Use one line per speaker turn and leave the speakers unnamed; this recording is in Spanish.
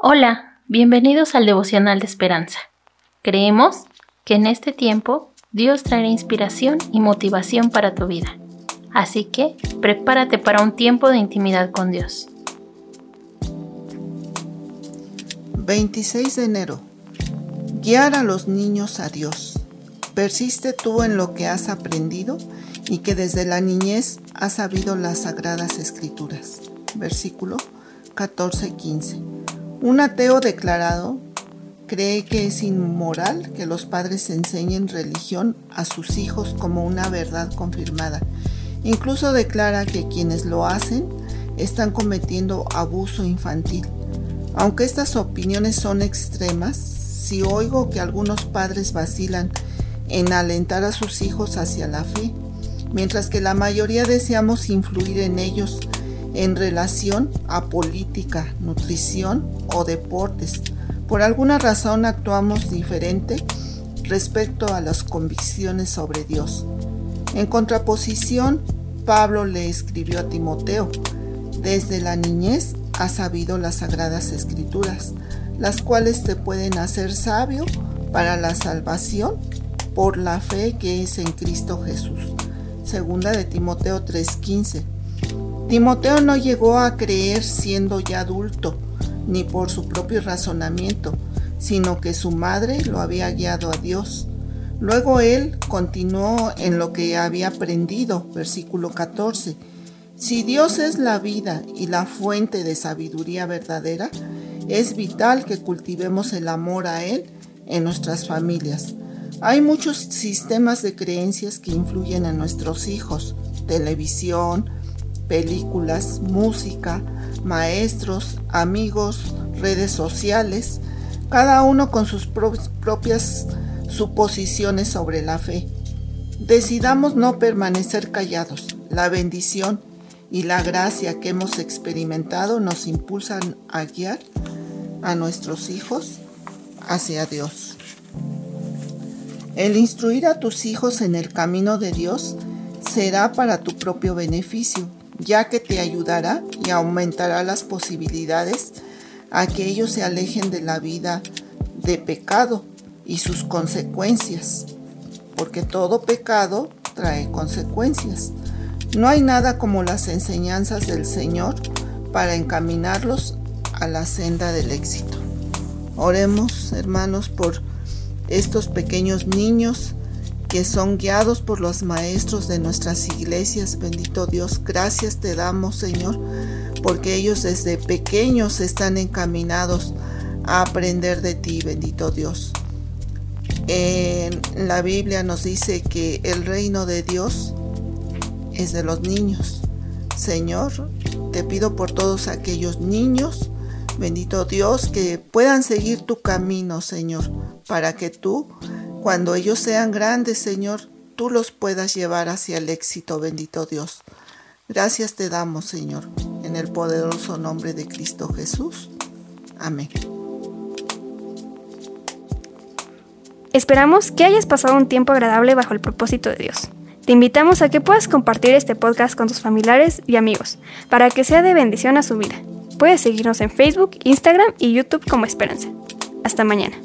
Hola, bienvenidos al devocional de esperanza. Creemos que en este tiempo Dios traerá inspiración y motivación para tu vida. Así que prepárate para un tiempo de intimidad con Dios.
26 de enero. Guiar a los niños a Dios. Persiste tú en lo que has aprendido y que desde la niñez has sabido las sagradas escrituras. Versículo 14-15. Un ateo declarado cree que es inmoral que los padres enseñen religión a sus hijos como una verdad confirmada. Incluso declara que quienes lo hacen están cometiendo abuso infantil. Aunque estas opiniones son extremas, si oigo que algunos padres vacilan en alentar a sus hijos hacia la fe, mientras que la mayoría deseamos influir en ellos en relación a política, nutrición o deportes. Por alguna razón actuamos diferente respecto a las convicciones sobre Dios. En contraposición, Pablo le escribió a Timoteo, desde la niñez has sabido las sagradas escrituras, las cuales te pueden hacer sabio para la salvación por la fe que es en Cristo Jesús. Segunda de Timoteo 3:15. Timoteo no llegó a creer siendo ya adulto, ni por su propio razonamiento, sino que su madre lo había guiado a Dios. Luego él continuó en lo que había aprendido, versículo 14. Si Dios es la vida y la fuente de sabiduría verdadera, es vital que cultivemos el amor a Él en nuestras familias. Hay muchos sistemas de creencias que influyen en nuestros hijos, televisión, películas, música, maestros, amigos, redes sociales, cada uno con sus propias suposiciones sobre la fe. Decidamos no permanecer callados. La bendición y la gracia que hemos experimentado nos impulsan a guiar a nuestros hijos hacia Dios. El instruir a tus hijos en el camino de Dios será para tu propio beneficio ya que te ayudará y aumentará las posibilidades a que ellos se alejen de la vida de pecado y sus consecuencias, porque todo pecado trae consecuencias. No hay nada como las enseñanzas del Señor para encaminarlos a la senda del éxito. Oremos, hermanos, por estos pequeños niños que son guiados por los maestros de nuestras iglesias. Bendito Dios, gracias te damos, Señor, porque ellos desde pequeños están encaminados a aprender de ti, bendito Dios. En la Biblia nos dice que el reino de Dios es de los niños. Señor, te pido por todos aquellos niños, bendito Dios, que puedan seguir tu camino, Señor, para que tú cuando ellos sean grandes, Señor, tú los puedas llevar hacia el éxito, bendito Dios. Gracias te damos, Señor, en el poderoso nombre de Cristo Jesús. Amén.
Esperamos que hayas pasado un tiempo agradable bajo el propósito de Dios. Te invitamos a que puedas compartir este podcast con tus familiares y amigos para que sea de bendición a su vida. Puedes seguirnos en Facebook, Instagram y YouTube como Esperanza. Hasta mañana.